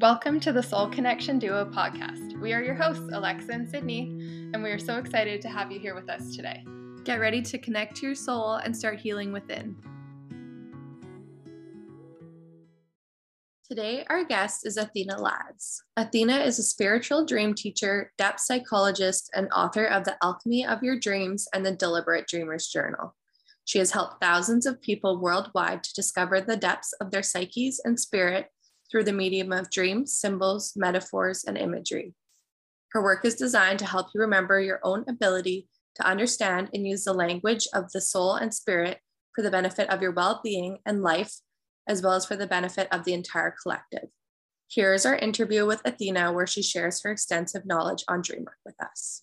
Welcome to the Soul Connection Duo podcast. We are your hosts, Alexa and Sydney, and we are so excited to have you here with us today. Get ready to connect to your soul and start healing within. Today, our guest is Athena Laz. Athena is a spiritual dream teacher, depth psychologist, and author of The Alchemy of Your Dreams and the Deliberate Dreamer's Journal. She has helped thousands of people worldwide to discover the depths of their psyches and spirit through the medium of dreams, symbols, metaphors, and imagery. Her work is designed to help you remember your own ability to understand and use the language of the soul and spirit for the benefit of your well being and life, as well as for the benefit of the entire collective. Here is our interview with Athena, where she shares her extensive knowledge on dream work with us.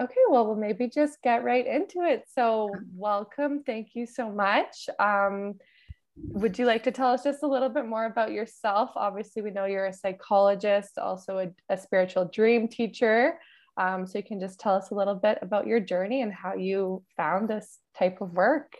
Okay, well, we'll maybe just get right into it. So, welcome. Thank you so much. Um, would you like to tell us just a little bit more about yourself? Obviously, we know you're a psychologist, also a, a spiritual dream teacher. Um, so, you can just tell us a little bit about your journey and how you found this type of work.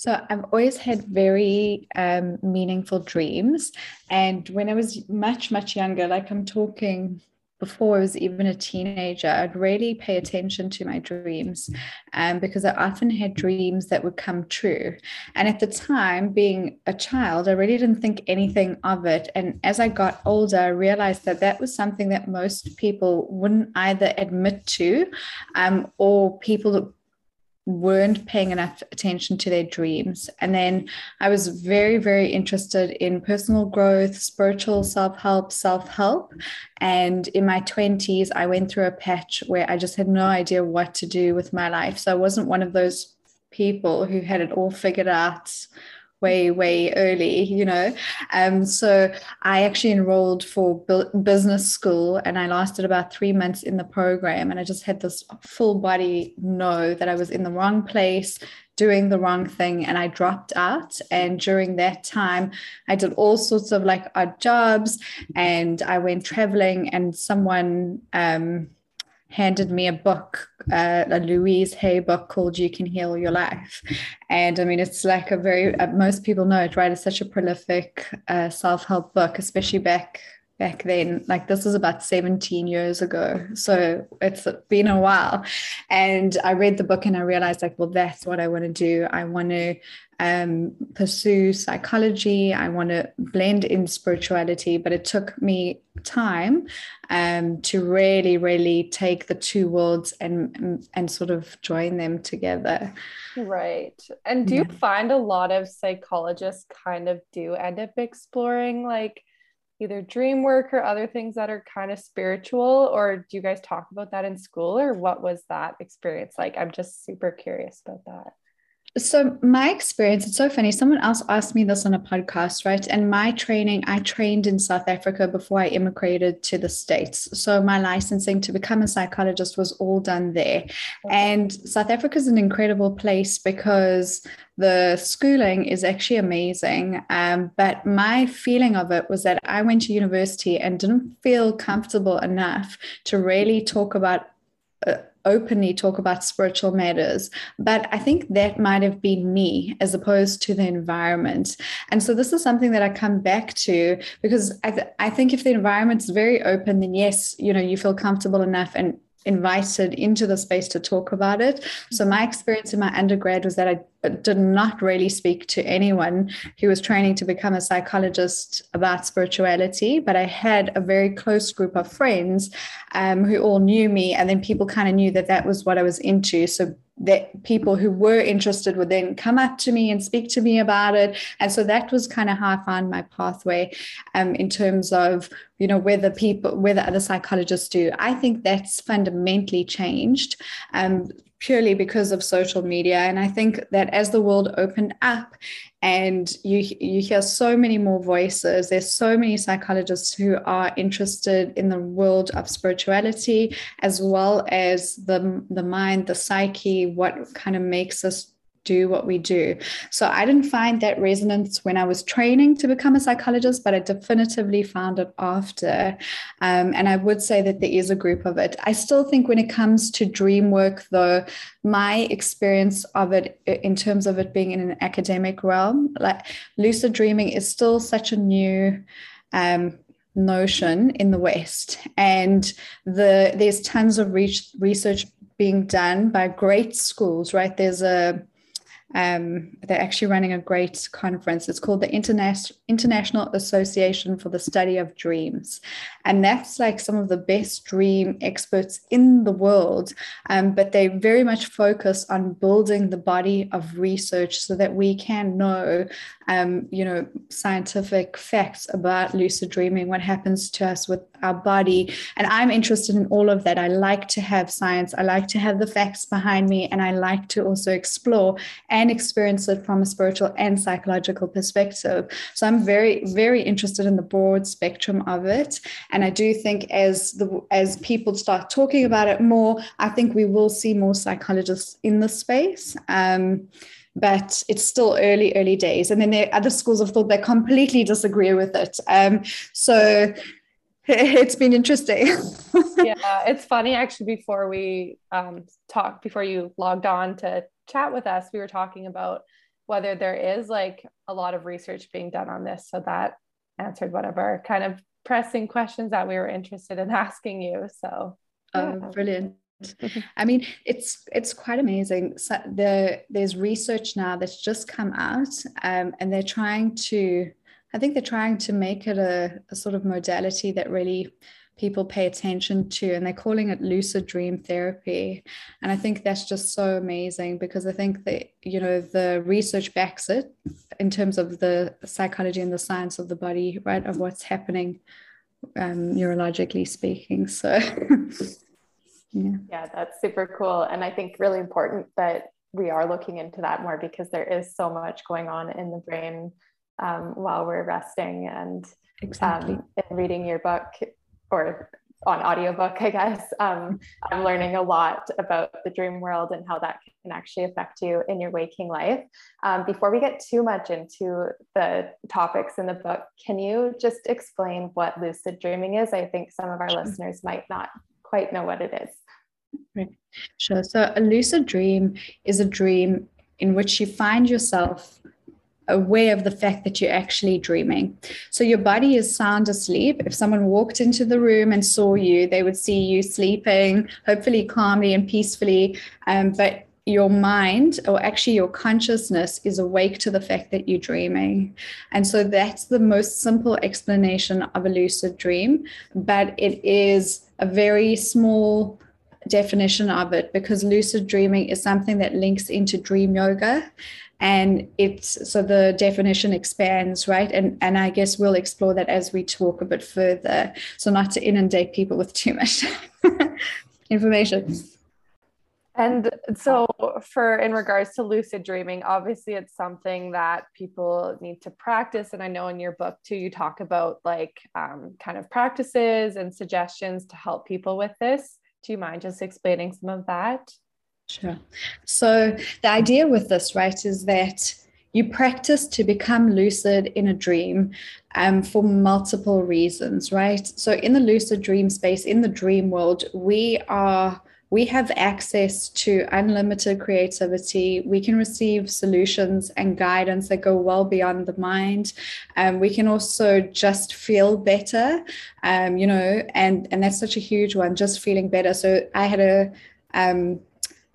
So I've always had very um, meaningful dreams. And when I was much, much younger, like I'm talking before I was even a teenager, I'd really pay attention to my dreams um, because I often had dreams that would come true. And at the time, being a child, I really didn't think anything of it. And as I got older, I realized that that was something that most people wouldn't either admit to um, or people weren't paying enough attention to their dreams. And then I was very, very interested in personal growth, spiritual self help, self help. And in my 20s, I went through a patch where I just had no idea what to do with my life. So I wasn't one of those people who had it all figured out way way early you know? Um so i actually enrolled for business school and i lasted about three months in the program and i just had this full body know that i was in the wrong place doing the wrong thing and i dropped out. And during that time i did all sorts of like odd jobs and i went traveling and someone um handed me a book, uh, a Louise Hay book called You Can Heal Your Life. And I mean, it's like a very, uh, most people know it, right? It's such a prolific uh, self help book, especially back back then like this is about 17 years ago so it's been a while and i read the book and i realized like well that's what i want to do i want to um, pursue psychology. I want to blend in spirituality but it took me time um, to really really take the two worlds and and sort of join them together. Right. And do you find a lot of psychologists kind of do end up exploring like either dream work or other things that are kind of spiritual? Or do you guys talk about that in school or what was that experience like? I'm just super curious about that so my experience it's so funny someone else asked me this on a podcast right? And my training i trained in south africa before i immigrated to the states. So my licensing to become a psychologist was all done there. And south africa is an incredible place because the schooling is actually amazing. Um, but my feeling of it was that i went to university and didn't feel comfortable enough to really talk about uh, openly talk about spiritual matters. But I think that might have been me as opposed to the environment. And so this is something that I come back to because I, th- I think if the environment's very open, then yes, you know, you feel comfortable enough and invited into the space to talk about it. So my experience in my undergrad was that I did not really speak to anyone who was training to become a psychologist about spirituality, but I had a very close group of friends um, who all knew me, and then people kind of knew that that was what I was into. So that people who were interested would then come up to me and speak to me about it. And so that was kind of how i found my pathway um, in terms of you know whether people whether other psychologists do. I think that's fundamentally changed um, purely because of social media. And i think that as the world opened up and you you hear so many more voices there's so many psychologists who are interested in the world of spirituality as well as the the mind the psyche what kind of makes us do what we do. So I didn't find that resonance when I was training to become a psychologist, but I definitively found it after. Um, and I would say that there is a group of it. I still think when it comes to dream work, though, my experience of it in terms of it being in an academic realm, like lucid dreaming is still such a new um, notion in the West. And the there's tons of research being done by great schools, right? There's a um, they're actually running a great conference. It's called the Interna- International Association for the Study of Dreams. And that's like some of the best dream experts in the world. Um, but they very much focus on building the body of research so that we can know, um, you know, scientific facts about lucid dreaming, what happens to us with our body. And I'm interested in all of that. I like to have science, I like to have the facts behind me, and I like to also explore and experience it from a spiritual and psychological perspective. So I'm very, very interested in the broad spectrum of it. And I do think as the as people start talking about it more, I think we will see more psychologists in the space. Um, but it's still early, early days. And then there are other schools of thought that completely disagree with it. Um, so it's been interesting. yeah, it's funny actually. Before we um, talked, before you logged on to chat with us, we were talking about whether there is like a lot of research being done on this. So that answered one of our kind of pressing questions that we were interested in asking you. So, oh, yeah. oh, brilliant. I mean, it's it's quite amazing. So the there's research now that's just come out, um, and they're trying to. I think they're trying to make it a, a sort of modality that really people pay attention to and they're calling it lucid dream therapy. And i think that's just so amazing because i think that you know the research backs it in terms of the psychology and the science of the body right of what's happening um, neurologically speaking. So yeah. Yeah that's super cool. And i think really important that we are looking into that more because there is so much going on in the brain um, while we're resting and exactly. um, in reading your book or on audiobook, I guess, um, I'm learning a lot about the dream world and how that can actually affect you in your waking life. Um, before we get too much into the topics in the book, can you just explain what lucid dreaming is? I think some of our sure. listeners might not quite know what it is. Right. Sure. So, a lucid dream is a dream in which you find yourself aware of the fact that you're actually dreaming. So your body is sound asleep. If someone walked into the room and saw you, they would see you sleeping, hopefully calmly and peacefully. Um, but your mind or actually your consciousness is awake to the fact that you're dreaming. And so that's the most simple explanation of a lucid dream, but it is a very small definition of it because lucid dreaming is something that links into dream yoga and it's so the definition expands right? And and i guess we'll explore that as we talk a bit further. So not to inundate people with too much information. And so for in regards to lucid dreaming obviously it's something that people need to practice. And i know in your book too you talk about like um, kind of practices and suggestions to help people with this. Do you mind just explaining some of that Sure. So the idea with this, right, is that you practice to become lucid in a dream um, for multiple reasons, right? So in the lucid dream space, in the dream world, we are we have access to unlimited creativity. We can receive solutions and guidance that go well beyond the mind. Um, we can also just feel better, um, you know, and and that's such a huge one, just feeling better. So I had a um,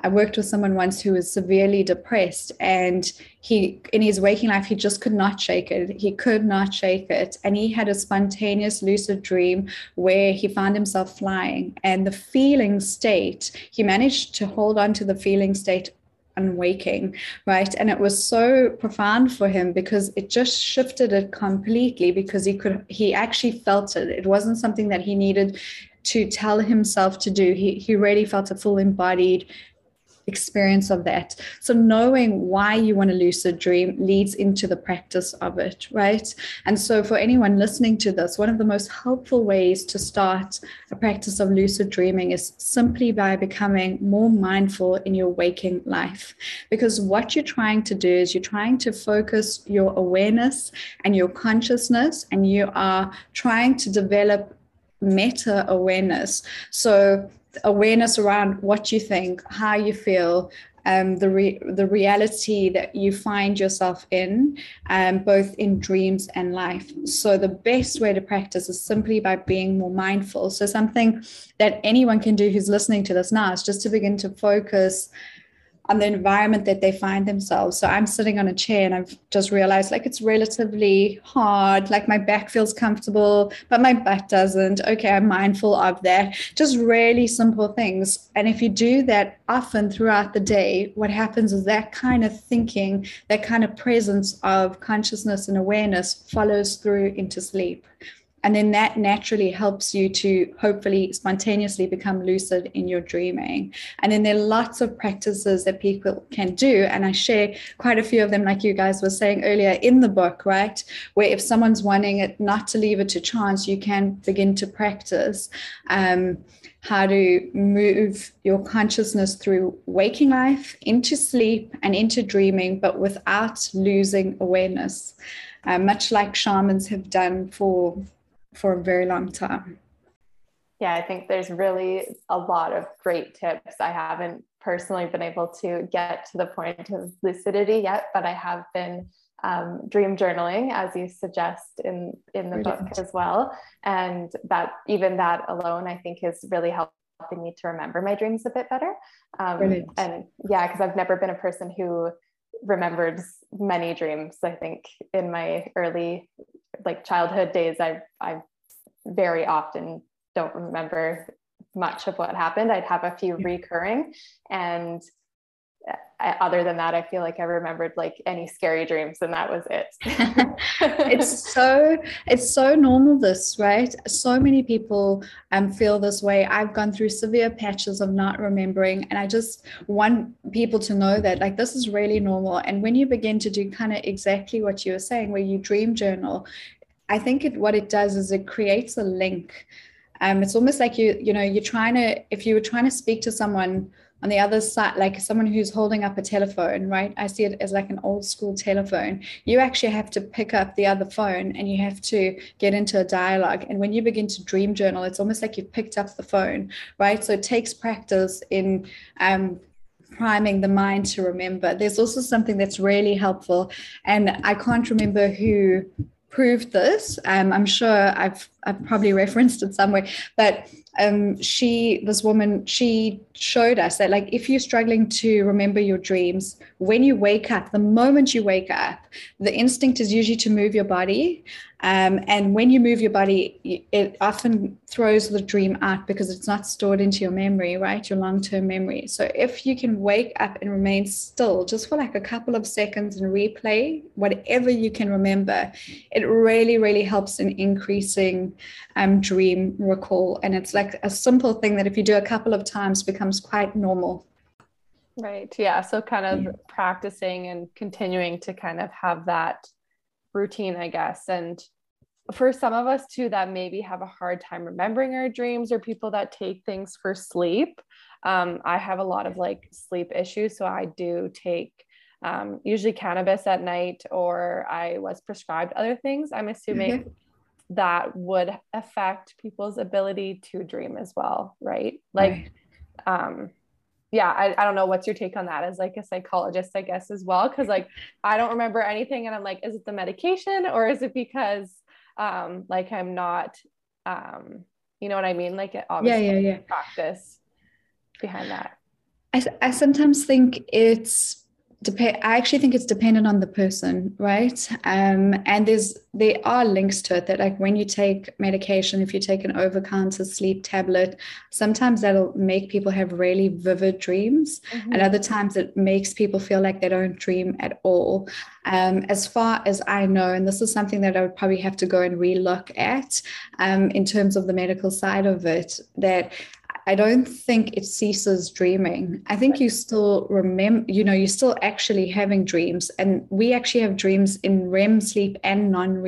I worked with someone once who was severely depressed and he in his waking life he just could not shake it. He could not shake it. And he had a spontaneous lucid dream where he found himself flying. And the feeling state, he managed to hold on to the feeling state and waking, right and it was so profound for him because it just shifted it completely because he could he actually felt it it wasn't something that he needed to tell himself to do he he really felt a full embodied experience of that. So knowing why you want to lucid dream leads into the practice of it, right? And so for anyone listening to this, one of the most helpful ways to start a practice of lucid dreaming is simply by becoming more mindful in your waking life. Because what you're trying to do is you're trying to focus your awareness and your consciousness, and you are trying to develop meta awareness. So awareness around what you think, how you feel, um, the re- the reality that you find yourself in, um, both in dreams and life. So the best way to practice is simply by being more mindful. So something that anyone can do who's listening to this now is just to begin to focus on the environment that they find themselves. So I'm sitting on a chair and I've just realized like it's relatively hard, like my back feels comfortable, but my butt doesn't. Okay, I'm mindful of that. Just really simple things. And if you do that often throughout the day, what happens is that kind of thinking, that kind of presence of consciousness and awareness follows through into sleep. And then that naturally helps you to hopefully spontaneously become lucid in your dreaming. And then there are lots of practices that people can do. And I share quite a few of them, like you guys were saying earlier in the book, right? Where if someone's wanting it not to leave it to chance, you can begin to practice. Um, how to move your consciousness through waking life into sleep and into dreaming, but without losing awareness, uh, much like shamans have done for for a very long time. Yeah, I think there's really a lot of great tips. I haven't personally been able to get to the point of lucidity yet, but I have been um, dream journaling, as you suggest in in the Brilliant. book as well. And that even that alone, I think, is really helping me to remember my dreams a bit better. Um, and yeah, because I've never been a person who remembered many dreams. I think in my early like childhood days, I I very often don't remember much of what happened. I'd have a few recurring, and other than that, I feel like I remembered like any scary dreams, and that was it. it's so it's so normal, this right? So many people um feel this way. I've gone through severe patches of not remembering, and I just want people to know that like this is really normal. And when you begin to do kind of exactly what you were saying, where you dream journal, I think it what it does is it creates a link. Um, it's almost like you you know you're trying to if you were trying to speak to someone on the other side, like someone who's holding up a telephone, right? I see it as like an old school telephone. You actually have to pick up the other phone and you have to get into a dialogue. And when you begin to dream journal, it's almost like you've picked up the phone, right? So it takes practice in um, priming the mind to remember. There's also something that's really helpful. And I can't remember who proved this. Um, I'm sure I've I've probably referenced it somewhere, but um, she, this woman, she showed us that like if you're struggling to remember your dreams, when you wake up, the moment you wake up, the instinct is usually to move your body. Um, and when you move your body, it often throws the dream out because it's not stored into your memory, right? Your long term memory. So if you can wake up and remain still just for like a couple of seconds and replay whatever you can remember, it really, really helps in increasing um, dream recall. And it's like a simple thing that if you do a couple of times becomes quite normal. Right. Yeah. So kind of yeah. practicing and continuing to kind of have that routine, I guess. And for some of us too, that maybe have a hard time remembering our dreams or people that take things for sleep. Um, I have a lot of like sleep issues. So I do take um, usually cannabis at night or I was prescribed other things. I'm assuming mm-hmm that would affect people's ability to dream as well, right? Like, right. um, yeah, I, I don't know what's your take on that as like a psychologist, I guess, as well. Cause like I don't remember anything and I'm like, is it the medication or is it because um like I'm not um you know what I mean? Like it obviously yeah, yeah, yeah. practice behind that. I, I sometimes think it's depend i actually think it's dependent on the person right? Um, and there's there are links to it that like when you take medication if you take an over-counter sleep tablet sometimes that'll make people have really vivid dreams. Mm-hmm. and other times it makes people feel like they don't dream at all. Um, as far as i know and this is something that i would probably have to go and relook at um, in terms of the medical side of it that I don't think it ceases dreaming. I think you still remember, you know, you're still actually having dreams. And we actually have dreams in REM sleep and non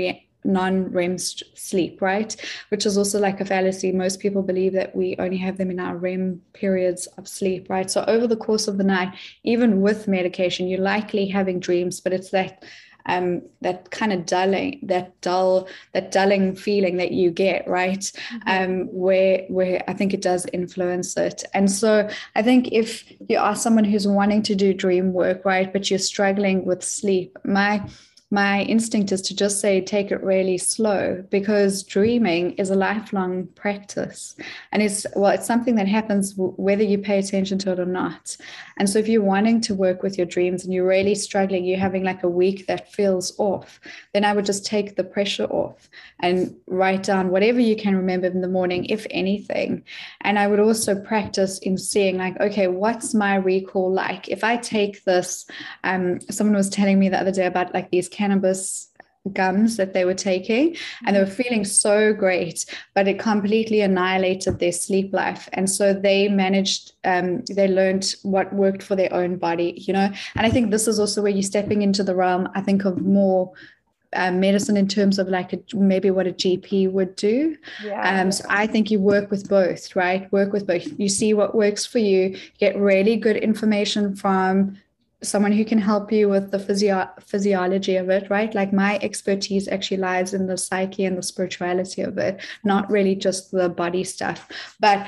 non-REM sleep, right? Which is also like a fallacy. Most people believe that we only have them in our REM periods of sleep, right? So over the course of the night, even with medication, you're likely having dreams, but it's that um, that kind of dulling, that dull, that dulling feeling that you get, right? Mm-hmm. Um, where where I think it does influence it. And so I think if you are someone who's wanting to do dream work, right, but you're struggling with sleep, my my instinct is to just say take it really slow because dreaming is a lifelong practice. And it's well it's something that happens whether you pay attention to it or not. And so if you're wanting to work with your dreams and you're really struggling you're having like a week that feels off then i would just take the pressure off and write down whatever you can remember in the morning if anything. And i would also practice in seeing like okay what's my recall like? If i take this um someone was telling me the other day about like these cannabis gums that they were taking and they were feeling so great but it completely annihilated their sleep life and so they managed um, they learned what worked for their own body you know and i think this is also where you're stepping into the realm i think of more uh, medicine in terms of like a, maybe what a GP would do. Yeah. Um, so I think you work with both, right? Work with both. You see what works for you, get really good information from someone who can help you with the physio- physiology of it, right? Like my expertise actually lies in the psyche and the spirituality of it, not really just the body stuff. But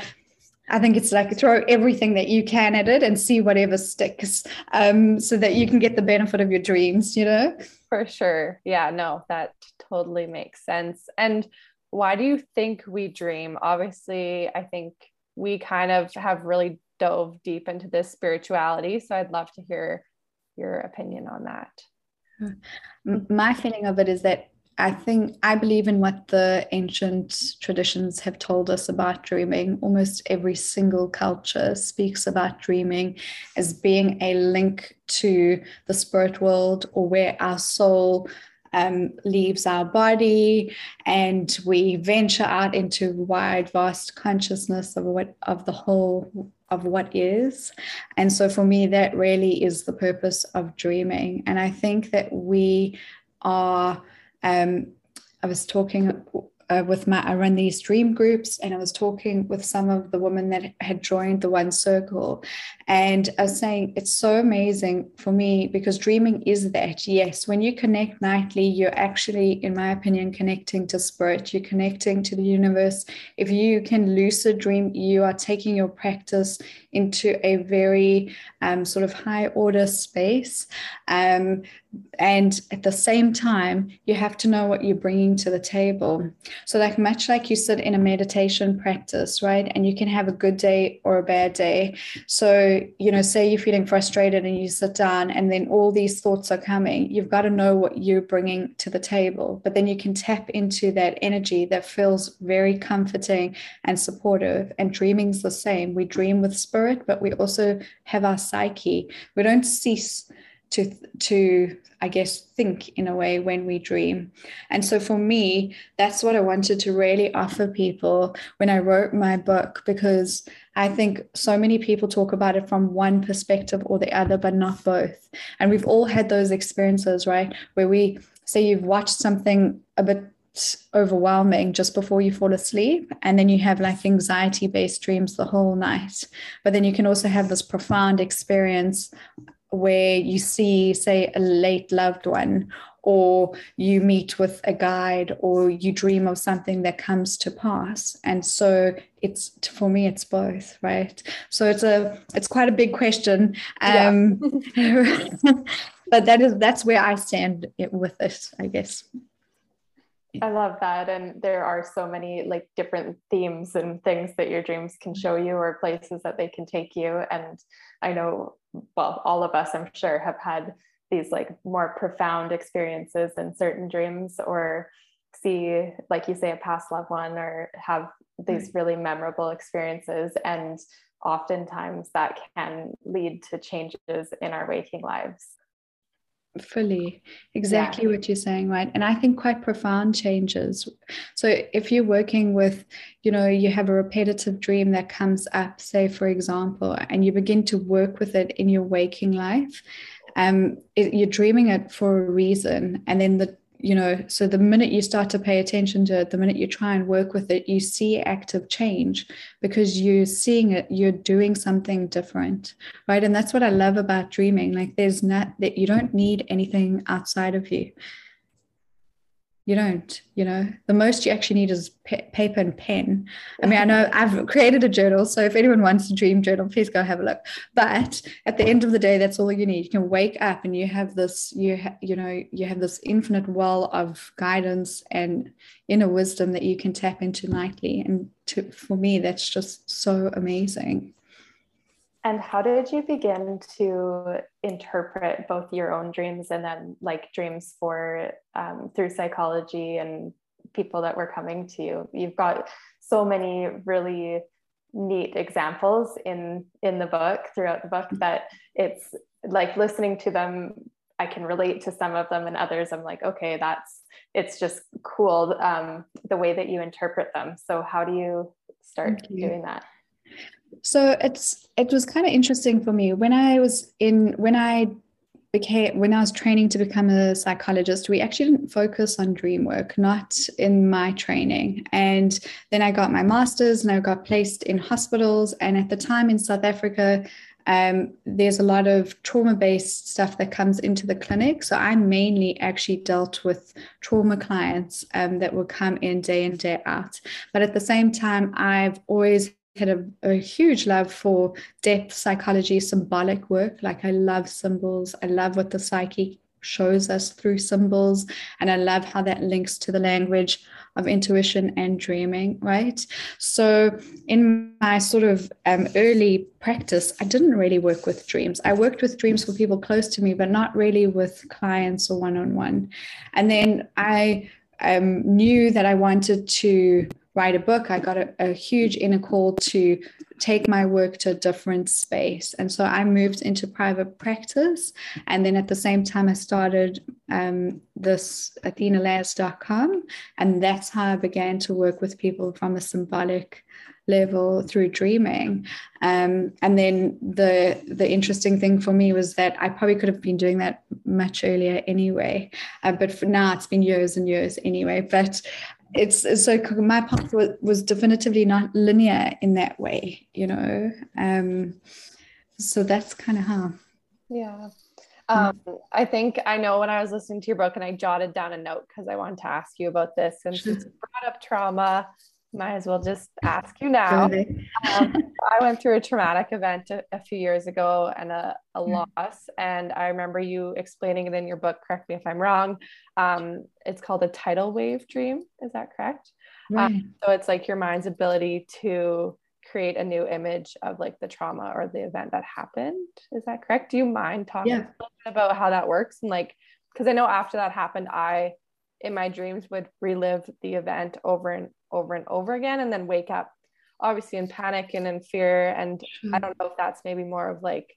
I think it's like throw everything that you can at it and see whatever sticks um, so that you can get the benefit of your dreams, you know? For sure. Yeah, no, that totally makes sense. And why do you think we dream? Obviously, I think we kind of have really dove deep into this spirituality. So I'd love to hear your opinion on that. My feeling of it is that I think I believe in what the ancient traditions have told us about dreaming. Almost every single culture speaks about dreaming as being a link to the spirit world or where our soul um, leaves our body and we venture out into wide, vast consciousness of what of the whole of what is. And so for me, that really is the purpose of dreaming. And I think that we are, um, I was talking uh, with my, I run these dream groups, and I was talking with some of the women that had joined the One Circle, and I was saying it's so amazing for me because dreaming is that. Yes, when you connect nightly, you're actually, in my opinion, connecting to spirit. You're connecting to the universe. If you can lucid dream, you are taking your practice into a very um, sort of high order space. Um, and at the same time, you have to know what you're bringing to the table. So, like much like you sit in a meditation practice, right? And you can have a good day or a bad day. So, you know, say you're feeling frustrated and you sit down, and then all these thoughts are coming. You've got to know what you're bringing to the table. But then you can tap into that energy that feels very comforting and supportive. And dreaming's the same. We dream with spirit spirit, but we also have our psyche. We don't cease to to I guess think in a way when we dream. And so for me, that's what I wanted to really offer people when I wrote my book because I think so many people talk about it from one perspective or the other, but not both. And we've all had those experiences, right? Where we say you've watched something a bit overwhelming just before you fall asleep. And then you have like anxiety based dreams the whole night. But then you can also have this profound experience where you see, say, a late loved one, or you meet with a guide, or you dream of something that comes to pass. And so it's for me, it's both, right? So it's a it's quite a big question. Um, yeah. but that is that's where I stand with it, I guess. I love that. And there are so many like different themes and things that your dreams can show you or places that they can take you. And I know, well, all of us, I'm sure, have had these like more profound experiences in certain dreams or see, like you say, a past loved one or have these really memorable experiences. And oftentimes that can lead to changes in our waking lives. Fully. Exactly yeah. what you're saying right? And i think quite profound changes. So if you're working with you know you have a repetitive dream that comes up say for example and you begin to work with it in your waking life um it, you're dreaming it for a reason and then the you know so the minute you start to pay attention to it the minute you try and work with it you see active change because you're seeing it you're doing something different right? And that's what i love about dreaming. Like there's not that you don't need anything outside of you you don't you know the most you actually need is paper and pen. I mean i know i've created a journal so if anyone wants a dream journal please go have a look. But at the end of the day that's all you need. You can wake up and you have this you ha- you know you have this infinite well of guidance and inner wisdom that you can tap into nightly. And to, for me that's just so amazing and how did you begin to interpret both your own dreams and then like dreams for um, through psychology and people that were coming to you? You've got so many really neat examples in in the book throughout the book that it's like listening to them i can relate to some of them and others i'm like okay that's it's just cool um, the way that you interpret them so how do you start you. doing that so it's it was kind of interesting for me when I was in when I became when I was training to become a psychologist, we actually didn't focus on dream work, not in my training. And then I got my master's and I got placed in hospitals. And at the time in South Africa, um, there's a lot of trauma based stuff that comes into the clinic. So I mainly actually dealt with trauma clients um, that would come in day in, day out. But at the same time, I've always had a, a, huge love for depth psychology, symbolic work. Like I love symbols. I love what the psyche shows us through symbols. And I love how that links to the language of intuition and dreaming, right? So in my sort of um, early practice, I didn't really work with dreams. I worked with dreams for people close to me, but not really with clients or one on one. And then I um, knew that I wanted to write a book, I got a, a, huge inner call to take my work to a different space. And so I moved into private practice. And then at the same time, I started um, this athenalaz.com. And that's how I began to work with people from a symbolic level through dreaming. Um, and then the the interesting thing for me was that I probably could have been doing that much earlier anyway. Uh, but for now, it's been years and years anyway. But it's, it's so my path was, was definitively not linear in that way you know? Um so that's kind of how yeah. Um, I think I know when I was listening to your book and I jotted down a note because I wanted to ask you about this. And since you brought up trauma, might as well just ask you now. um, I went through a traumatic event a, a few years ago and a, a mm. loss. And I remember you explaining it in your book. Correct me if I'm wrong. Um, it's called a tidal wave dream. Is that correct? Um, right. Um, so it's like your mind's ability to create a new image of like the trauma or the event that happened. Is that correct? Do you mind talking yeah. about how that works? And like, because I know after that happened, I in my dreams would relive the event over and over and over again and then wake up obviously in panic and in fear. And i don't know if that's maybe more of like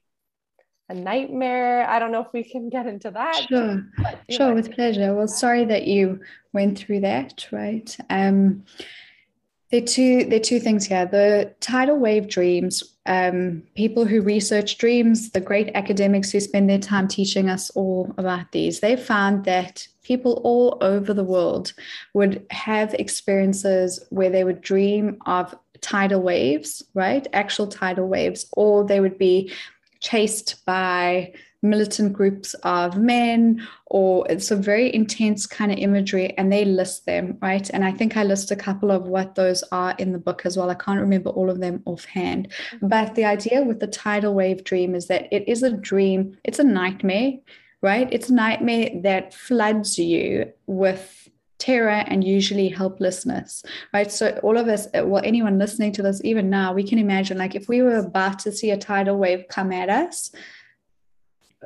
a nightmare. I don't know if we can get into that. Sure. Sure with pleasure. Well sorry that you went through that right? Um there are two there are two things here. The tidal wave dreams um, people who research dreams the great academics who spend their time teaching us all about these they found that people all over the world would have experiences where they would dream of tidal waves, right? Actual tidal waves, or they would be chased by militant groups of men or it's a very intense kind of imagery and they list them right? And i think i list a couple of what those are in the book as well. I can't remember all of them offhand. Mm-hmm. But the idea with the tidal wave dream is that it is a dream. It's a nightmare right? It's a nightmare that floods you with terror and usually helplessness, right? So, all of us, well, anyone listening to this, even now, we can imagine like if we were about to see a tidal wave come at us,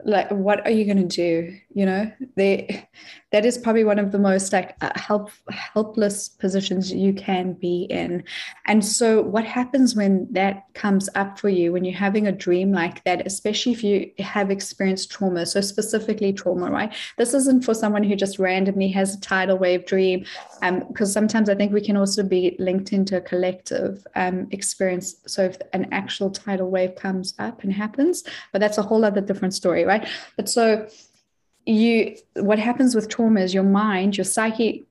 like what are you going to do you know they that is probably one of the most like uh, help helpless positions you can be in. And so what happens when that comes up for you when you're having a dream like that especially if you have experienced trauma so specifically trauma right? This isn't for someone who just randomly has a tidal wave dream um because sometimes i think we can also be linked into a collective um experience. So if an actual tidal wave comes up and happens but that's a whole other different story right? But so you what happens with trauma is your mind your psyche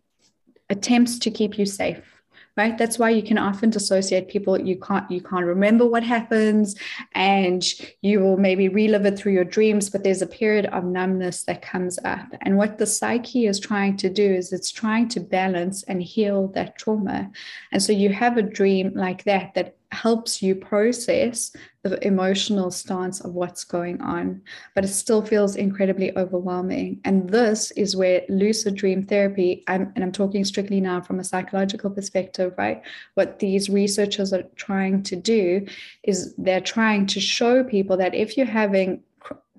attempts to keep you safe right? That's why you can often dissociate people. You can't you can't remember what happens and you will maybe relive it through your dreams but there's a period of numbness that comes up. And what the psyche is trying to do is it's trying to balance and heal that trauma. And so you have a dream like that that helps you process the emotional stance of what's going on, but it still feels incredibly overwhelming. And this is where lucid dream therapy, I'm, and I'm talking strictly now from a psychological perspective, right? What these researchers are trying to do is they're trying to show people that if you're having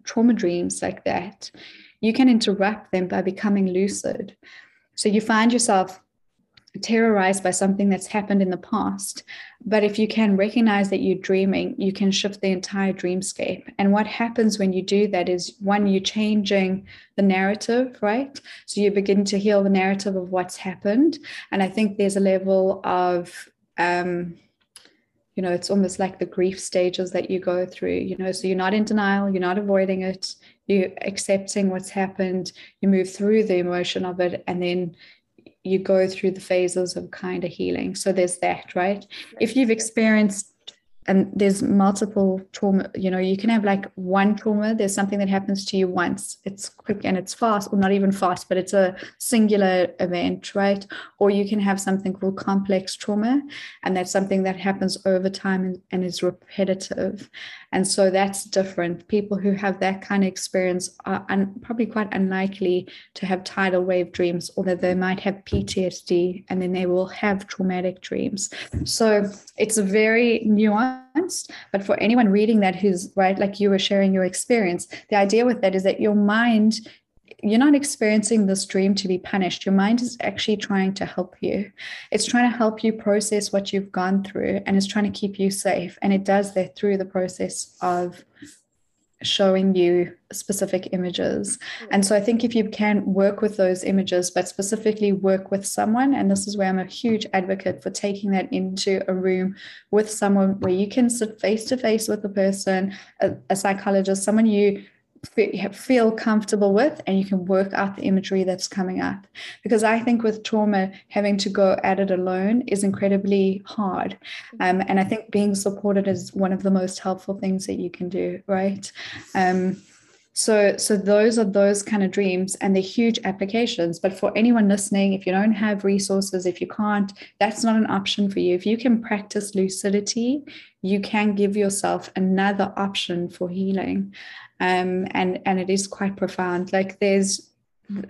trauma dreams like that, you can interrupt them by becoming lucid. So you find yourself terrorized by something that's happened in the past. But if you can recognize that you're dreaming, you can shift the entire dreamscape. And what happens when you do that is one, you're changing the narrative, right? So you begin to heal the narrative of what's happened. And I think there's a level of, um, you know, it's almost like the grief stages that you go through, you know, so you're not in denial, you're not avoiding it, you're accepting what's happened, you move through the emotion of it, and then you go through the phases of kind of healing. So there's that, right? If you've experienced and there's multiple trauma you know you can have like one trauma there's something that happens to you once. It's quick and it's fast or not even fast but it's a singular event right? Or you can have something called complex trauma and that's something that happens over time and, and is repetitive. And so that's different. People who have that kind of experience are un, probably quite unlikely to have tidal wave dreams although they might have ptsd and then they will have traumatic dreams. So it's a very nuanced but for anyone reading that who's right like you were sharing your experience the idea with that is that your mind you're not experiencing this dream to be punished. Your mind is actually trying to help you. It's trying to help you process what you've gone through and it's trying to keep you safe. And it does that through the process of showing you specific images. Hmm. And so I think if you can work with those images, but specifically work with someone, and this is where I'm a huge advocate for taking that into a room with someone where you can sit face to face with a person, a, a psychologist, someone you feel comfortable with and you can work out the imagery that's coming up. Because i think with trauma having to go at it alone is incredibly hard. Um, and i think being supported is one of the most helpful things that you can do right? Um, so so those are those kind of dreams and they're huge applications. But for anyone listening if you don't have resources if you can't that's not an option for you. If you can practice lucidity you can give yourself another option for healing um, and and it is quite profound. Like there's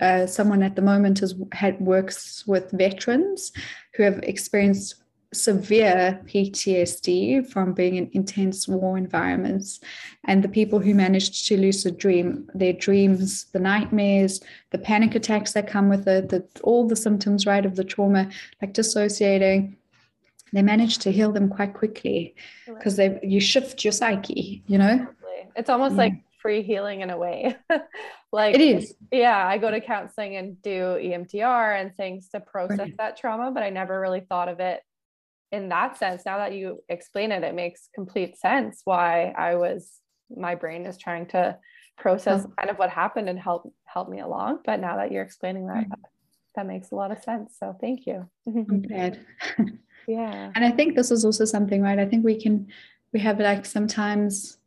uh, someone at the moment has had works with veterans who have experienced severe PTSD from being in intense war environments, and the people who managed to lucid dream their dreams, the nightmares, the panic attacks that come with it, the, all the symptoms right of the trauma, like dissociating. They manage to heal them quite quickly because they you shift your psyche, you know. It's almost yeah. like free healing in a way. like it is. Yeah, I go to counseling and do EMDR and things to process right. that trauma, but I never really thought of it in that sense. Now that you explain it, it makes complete sense why I was my brain is trying to process oh. kind of what happened and help help me along. But now that you're explaining that, right. that, that makes a lot of sense. So thank you. Glad. yeah. And I think this is also something, right? I think we can we have like sometimes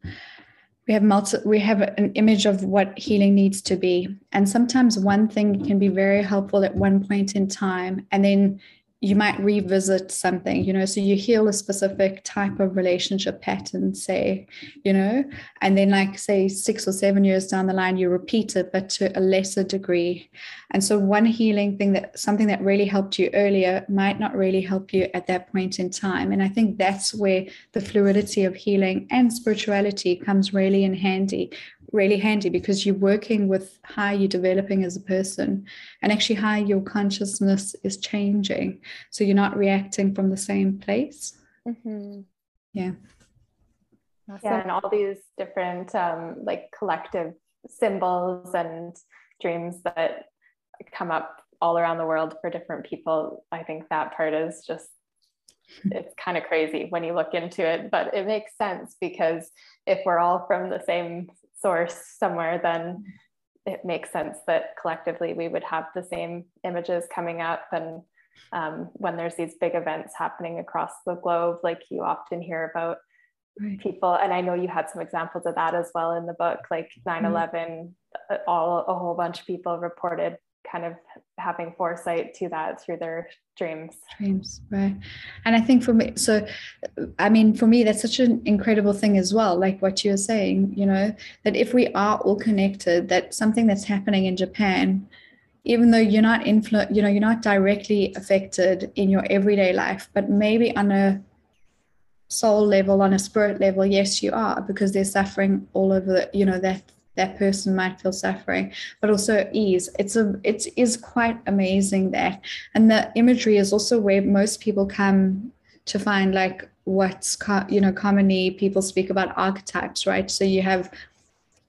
we have multi we have an image of what healing needs to be. And sometimes one thing can be very helpful at one point in time and then you might revisit something, you know, so you heal a specific type of relationship pattern, say, you know, and then, like, say, six or seven years down the line, you repeat it, but to a lesser degree. And so, one healing thing that something that really helped you earlier might not really help you at that point in time. And I think that's where the fluidity of healing and spirituality comes really in handy really handy because you're working with how you're developing as a person and actually how your consciousness is changing. So you're not reacting from the same place. Mm-hmm. Yeah. Awesome. Yeah, and all these different um, like collective symbols and dreams that come up all around the world for different people. I think that part is just it's kind of crazy when you look into it, but it makes sense because if we're all from the same source somewhere, then it makes sense that collectively we would have the same images coming up. And um, when there's these big events happening across the globe, like you often hear about right. people, and I know you had some examples of that as well in the book, like 9 mm-hmm. 11, all a whole bunch of people reported kind of having foresight to that through their dreams. Dreams right. And i think for me so i mean for me that's such an incredible thing as well like what you're saying you know that if we are all connected that something that's happening in japan even though you're not influ- you know you're not directly affected in your everyday life but maybe on a soul level on a spirit level yes you are because they're suffering all over the, you know that that person might feel suffering but also ease. It's a it is quite amazing that and the imagery is also where most people come to find like what's you know commonly people speak about archetypes right? So you have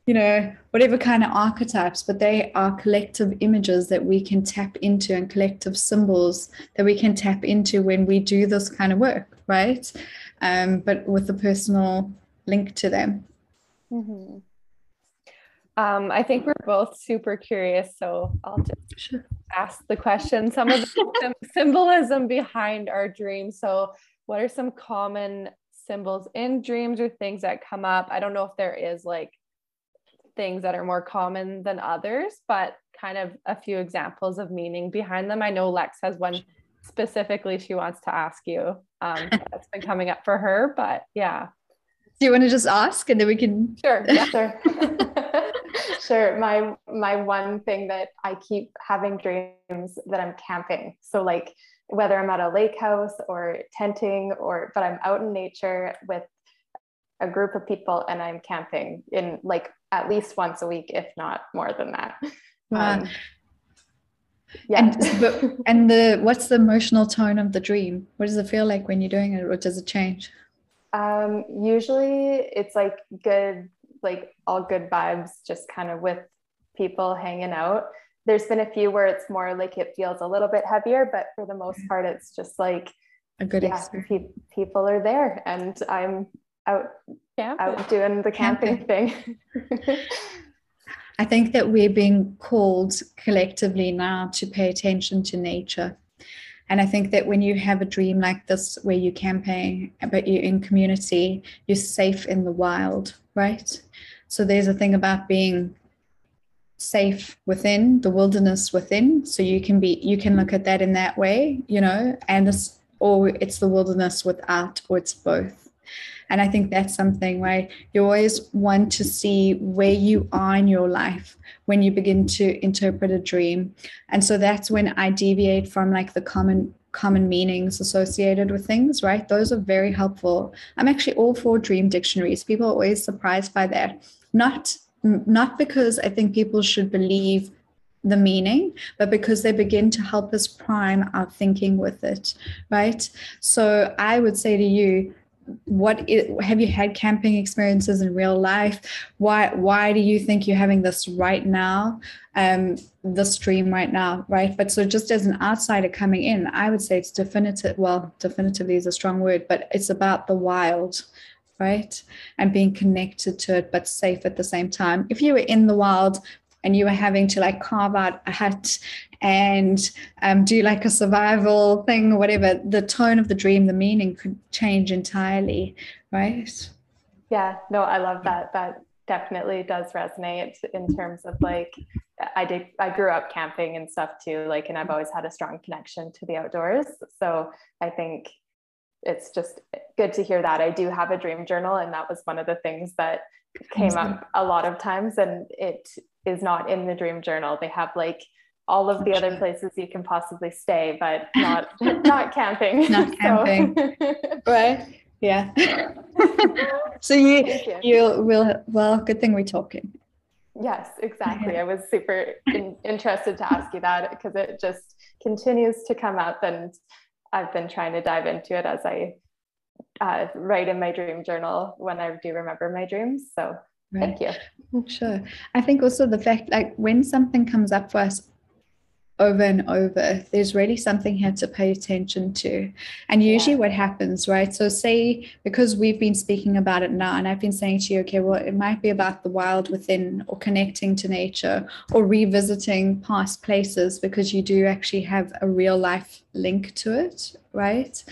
you know whatever kind of archetypes but they are collective images that we can tap into and collective symbols that we can tap into when we do this kind of work right? Um, but with a personal link to them. Mm-hmm. Um, I think we're both super curious, so I'll just sure. ask the question. Some of the symbolism behind our dreams. So, what are some common symbols in dreams or things that come up? I don't know if there is like things that are more common than others, but kind of a few examples of meaning behind them. I know Lex has one specifically she wants to ask you. Um, that's been coming up for her, but yeah. Do you want to just ask and then we can? Sure. Yeah, sure. sure. My my one thing that I keep having dreams that I'm camping. So like whether I'm at a lake house or tenting or but I'm out in nature with a group of people and I'm camping in like at least once a week, if not more than that. Um, yeah. And, but, and the what's the emotional tone of the dream? What does it feel like when you're doing it, or does it change? Um, usually it's like good like all good vibes, just kind of with people hanging out. There's been a few where it's more like it feels a little bit heavier, but for the most part, it's just like a good yeah, pe- people are there, and I'm out yeah. out doing the camping, camping. thing. I think that we're being called collectively now to pay attention to nature. And I think that when you have a dream like this, where you're camping, but you're in community, you're safe in the wild, right? So there's a thing about being safe within the wilderness within. So you can be, you can look at that in that way, you know, and it's, or it's the wilderness without, or it's both. And I think that's something where you always want to see where you are in your life when you begin to interpret a dream. And so that's when I deviate from like the common common meanings associated with things, right? Those are very helpful. I'm actually all for dream dictionaries. People are always surprised by that. Not not because I think people should believe the meaning, but because they begin to help us prime our thinking with it, right? So I would say to you, what is, have you had camping experiences in real life why why do you think you're having this right now um this dream right now right but so just as an outsider coming in i would say it's definitive well definitively is a strong word but it's about the wild right and being connected to it but safe at the same time if you were in the wild and you were having to like carve out a hut and um, do like a survival thing or whatever, the tone of the dream, the meaning could change entirely, right? Yeah, no, I love that. That definitely does resonate in terms of like I did I grew up camping and stuff too, like and I've always had a strong connection to the outdoors. So I think it's just good to hear that. I do have a dream journal, and that was one of the things that came up a lot of times, and it is not in the dream journal. They have like all of the other places you can possibly stay, but not not camping. Not camping, right? Yeah. so you, you, you will well. Good thing we're talking. Yes, exactly. I was super in, interested to ask you that because it just continues to come up, and I've been trying to dive into it as I uh, write in my dream journal when I do remember my dreams. So right. thank you. Sure. I think also the fact like when something comes up for us over and over, there's really something here to pay attention to. And usually, yeah. what happens, right? So, say because we've been speaking about it now, and I've been saying to you, okay, well, it might be about the wild within or connecting to nature or revisiting past places because you do actually have a real life link to it, right?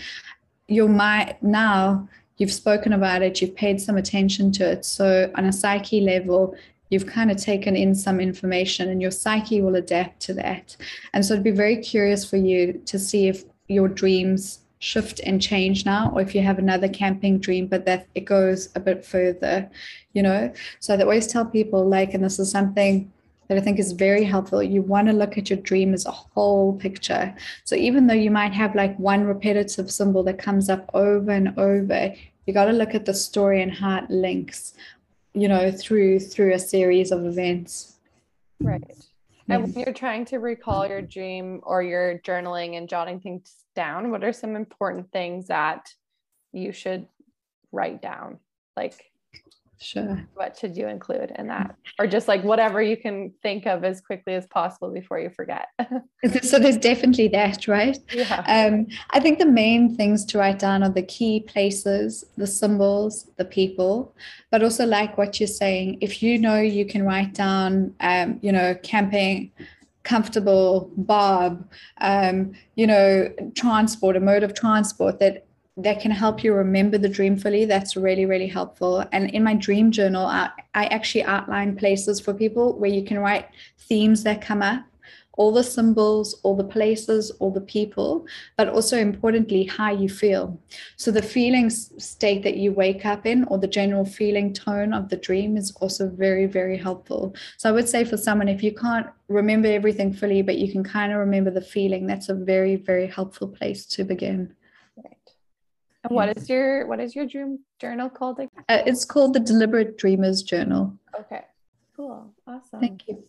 Your mind now, you've spoken about it, you've paid some attention to it. So, on a psyche level, you've kind of taken in some information and your psyche will adapt to that. And so it'd be very curious for you to see if your dreams shift and change now or if you have another camping dream but that it goes a bit further you know? So i always tell people like and this is something that i think is very helpful you want to look at your dream as a whole picture. So even though you might have like one repetitive symbol that comes up over and over you got to look at the story and how it links you know through through a series of events. Right. And when you're trying to recall your dream or you're journaling and jotting things down what are some important things that you should write down? Like Sure. What should you include in that? Or just like whatever you can think of as quickly as possible before you forget. so there's definitely that, right? Yeah. Um, I think the main things to write down are the key places, the symbols, the people, but also like what you're saying, if you know you can write down, um, you know, camping, comfortable, Bob, um, you know, transport, a mode of transport that that can help you remember the dream fully. That's really, really helpful. And in my dream journal, I, I actually outline places for people where you can write themes that come up all the symbols, all the places, all the people, but also importantly, how you feel. So the feeling state that you wake up in, or the general feeling tone of the dream, is also very, very helpful. So I would say for someone, if you can't remember everything fully, but you can kind of remember the feeling, that's a very, very helpful place to begin. And what is your what is your dream journal called again? Uh, it's called the Deliberate Dreamers Journal. Okay. Cool. Awesome. Thank you.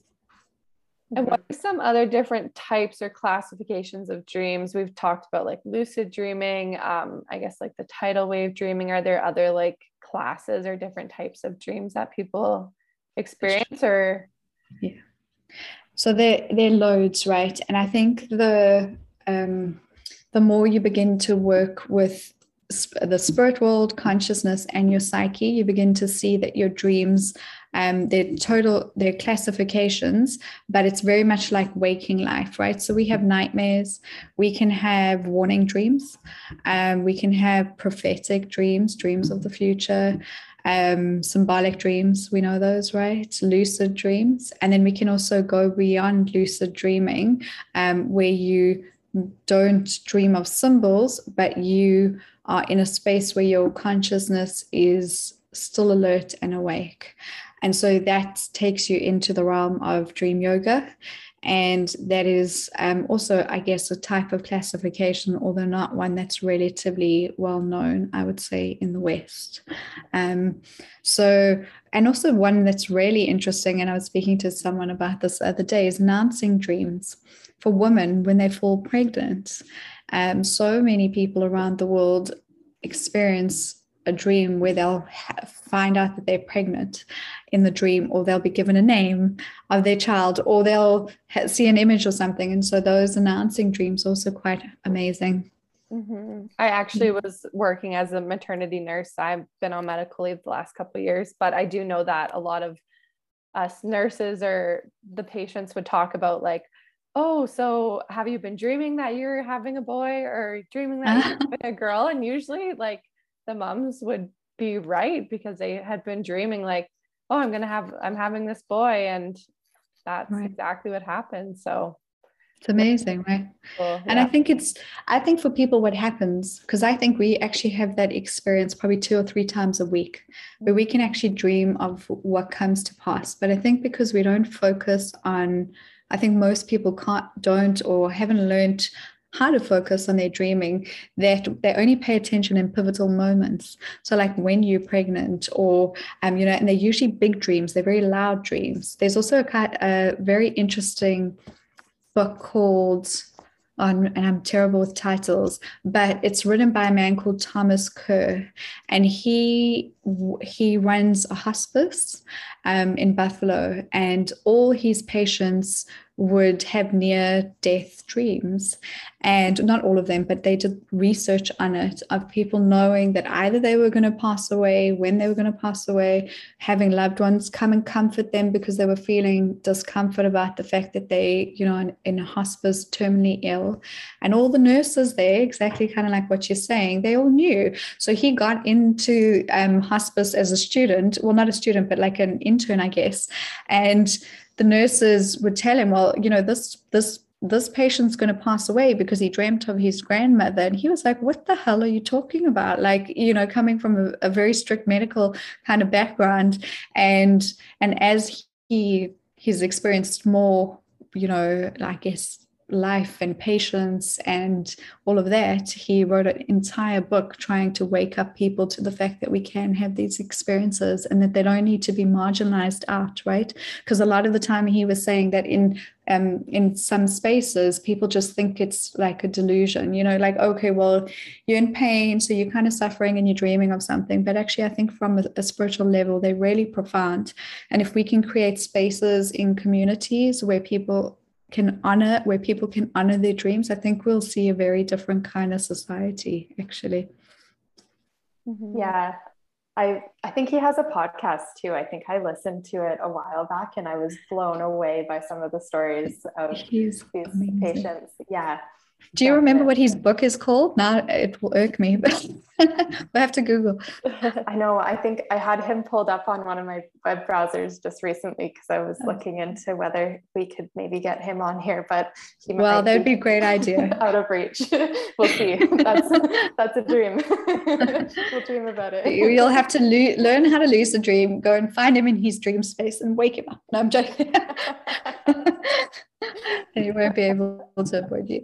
And what are some other different types or classifications of dreams? We've talked about like lucid dreaming, um, I guess like the tidal wave dreaming. Are there other like classes or different types of dreams that people experience or yeah. So there there are loads, right? And I think the um the more you begin to work with the spirit world, consciousness, and your psyche, you begin to see that your dreams, um, they're total, they're classifications, but it's very much like waking life, right? So we have nightmares, we can have warning dreams, um, we can have prophetic dreams, dreams of the future. Um, symbolic dreams, we know those, right? Lucid dreams. And then we can also go beyond lucid dreaming, um, where you don't dream of symbols, but you are in a space where your consciousness is still alert and awake. And so that takes you into the realm of dream yoga. And that is um, also, I guess, a type of classification, although not one that's relatively well known, I would say, in the West. Um, so, and also one that's really interesting, and I was speaking to someone about this the other day, is announcing dreams for women when they fall pregnant. Um, so many people around the world experience a dream where they'll find out that they're pregnant in the dream, or they'll be given a name of their child, or they'll see an image or something. And so those announcing dreams are also quite amazing. Mm-hmm. I actually mm-hmm. was working as a maternity nurse. I've been on medical leave the last couple of years, but I do know that a lot of us nurses or the patients would talk about like, oh, so have you been dreaming that you're having a boy or dreaming that you're having a girl? And usually, like, the moms would be right because they had been dreaming, like, oh, I'm going to have, I'm having this boy. And that's right. exactly what happened. So, it's amazing, right? Cool, yeah. And I think it's, I think for people, what happens, because I think we actually have that experience probably two or three times a week where we can actually dream of what comes to pass. But I think because we don't focus on I think most people can't, don't, or haven't learned how to focus on their dreaming that they only pay attention in pivotal moments. So like when you're pregnant or um, you know and they're usually big dreams they're very loud dreams. There's also a, a very interesting book called on, and I'm terrible with titles, but it's written by a man called Thomas Kerr, and he he runs a hospice um, in Buffalo, and all his patients would have near death dreams. And not all of them, but they did research on it of people knowing that either they were going to pass away, when they were going to pass away, having loved ones come and comfort them because they were feeling discomfort about the fact that they, you know, in, in a hospice, terminally ill. And all the nurses there, exactly kind of like what you're saying, they all knew. So he got into um, hospice as a student, well, not a student, but like an intern, I guess. And the nurses would tell him, well, you know, this this this patient's going to pass away because he dreamt of his grandmother. And he was like what the hell are you talking about? Like you know coming from a, a very strict medical kind of background. And and as he he's experienced more you know i guess life and patients and all of that, he wrote an entire book trying to wake up people to the fact that we can have these experiences and that they don't need to be marginalized out, right? Because a lot of the time he was saying that in um, in some spaces, people just think it's like a delusion, you know, like, okay, well, you're in pain, so you're kind of suffering and you're dreaming of something. But actually, I think from a, a spiritual level, they're really profound. And if we can create spaces in communities where people can honor where people can honor their dreams i think we'll see a very different kind of society actually. Mm-hmm. yeah. I i think he has a podcast too. I think i listened to it a while back and i was blown away by some of the stories of He's these amazing. patients. Yeah do you remember what his book is called? Now it will irk me, but I have to Google. I know. I think I had him pulled up on one of my web browsers just recently because I was oh. looking into whether we could maybe get him on here, but he well, that would be a great idea. Out of reach. we'll see. That's that's a dream. we'll dream about it. You'll have to lo- learn how to lucid dream. Go and find him in his dream space and wake him up. No, I'm joking and you won't be able to avoid you.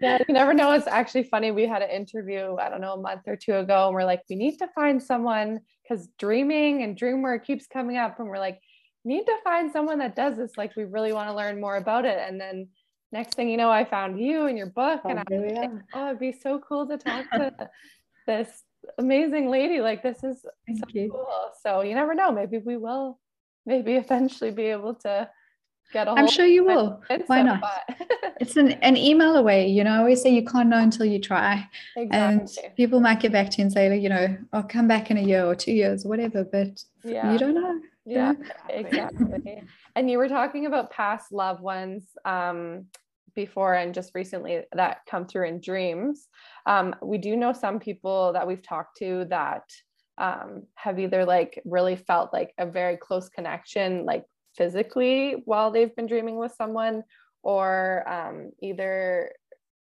Yeah, you never know. It's actually funny. We had an interview, I don't know, a month or two ago, and we're like, we need to find someone because dreaming and dream work keeps coming up. And we're like, need to find someone that does this. Like, we really want to learn more about it. And then next thing you know, I found you and your book, oh, and I was like, oh, it'd be so cool to talk to this amazing lady. Like, this is Thank so you. cool. So you never know. Maybe we will maybe eventually be able to get a I'm sure you will. Why not? it's an, an email away. You know, I always say you can't know until you try. Exactly. And people might get back to you and say, you know, I'll come back in a year or two years, whatever, but yeah. you don't know. Yeah, exactly. and you were talking about past loved ones um, before and just recently that come through in dreams. Um, we do know some people that we've talked to that um, have either like really felt like a very close connection, like physically while they've been dreaming with someone or um, either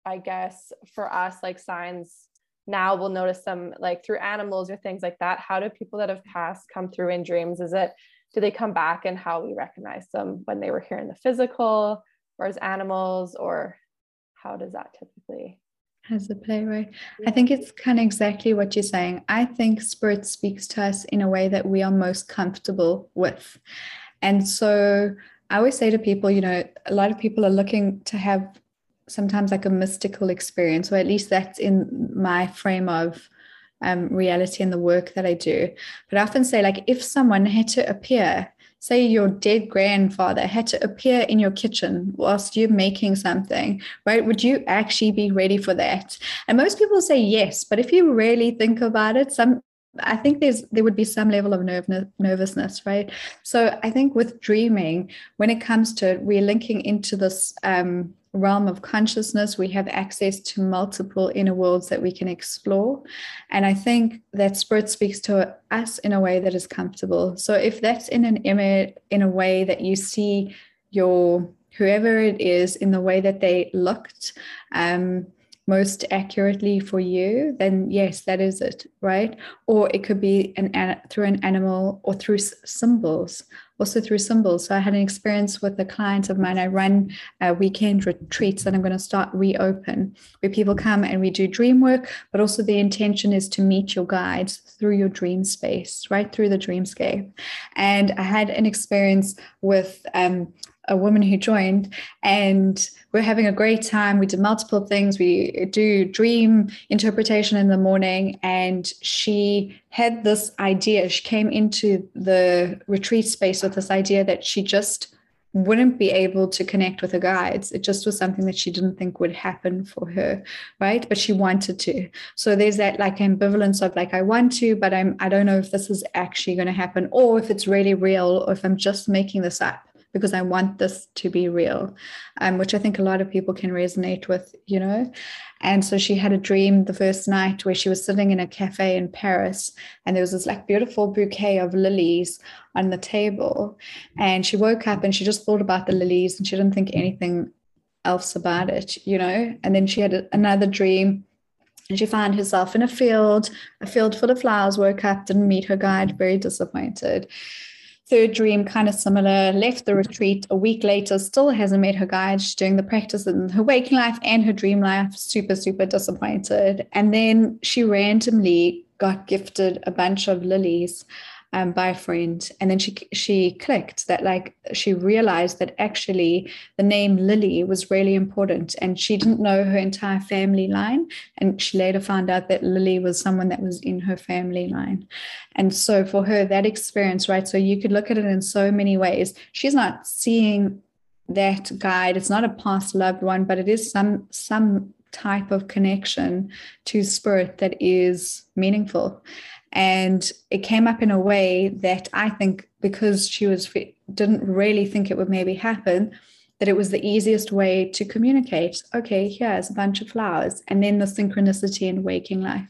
i guess for us like signs now we'll notice them like through animals or things like that. How do people that have passed come through in dreams? Is it do they come back and how we recognize them when they were here in the physical or as animals or how does that typically as a playwright i think it's kind of exactly what you're saying. I think spirit speaks to us in a way that we are most comfortable with and so I always say to people, you know, a lot of people are looking to have sometimes like a mystical experience, or at least that's in my frame of um, reality and the work that I do. But I often say, like, if someone had to appear, say your dead grandfather had to appear in your kitchen whilst you're making something, right? Would you actually be ready for that? And most people say yes, but if you really think about it, some I think there's there would be some level of nerve, nervousness, right? So I think with dreaming, when it comes to we're linking into this um, realm of consciousness. We have access to multiple inner worlds that we can explore, and I think that spirit speaks to us in a way that is comfortable. So if that's in an image, in a way that you see your whoever it is in the way that they looked. Um, most accurately for you, then yes, that is it, right? Or it could be an through an animal or through symbols, also through symbols. So I had an experience with a client of mine. I run weekend retreats that I'm going to start reopen, where people come and we do dream work, but also the intention is to meet your guides through your dream space, right through the dreamscape. And I had an experience with um, a woman who joined and we're having a great time. We did multiple things. We do dream interpretation in the morning and she had this idea. She came into the retreat space with this idea that she just wouldn't be able to connect with her guides. It just was something that she didn't think would happen for her right? But she wanted to. So there's that like ambivalence of like i want to but i'm i don't know if this is actually going to happen or if it's really real or if i'm just making this up because I want this to be real, um, which I think a lot of people can resonate with, you know. And so she had a dream the first night where she was sitting in a cafe in Paris and there was this like beautiful bouquet of lilies on the table. And she woke up and she just thought about the lilies and she didn't think anything else about it, you know. And then she had another dream and she found herself in a field, a field full of flowers, woke up, didn't meet her guide, very disappointed. Third dream, kind of similar, left the retreat a week later, still hasn't met her guide. She's doing the practice in her waking life and her dream life, super, super disappointed. And then she randomly got gifted a bunch of lilies um, by a friend, and then she she clicked that like she realized that actually the name Lily was really important, and she didn't know her entire family line, and she later found out that Lily was someone that was in her family line, and so for her that experience, right? So you could look at it in so many ways. She's not seeing that guide; it's not a past loved one, but it is some some type of connection to spirit that is meaningful and it came up in a way that I think because she was didn't really think it would maybe happen, that it was the easiest way to communicate okay here's a bunch of flowers and then the synchronicity in waking life.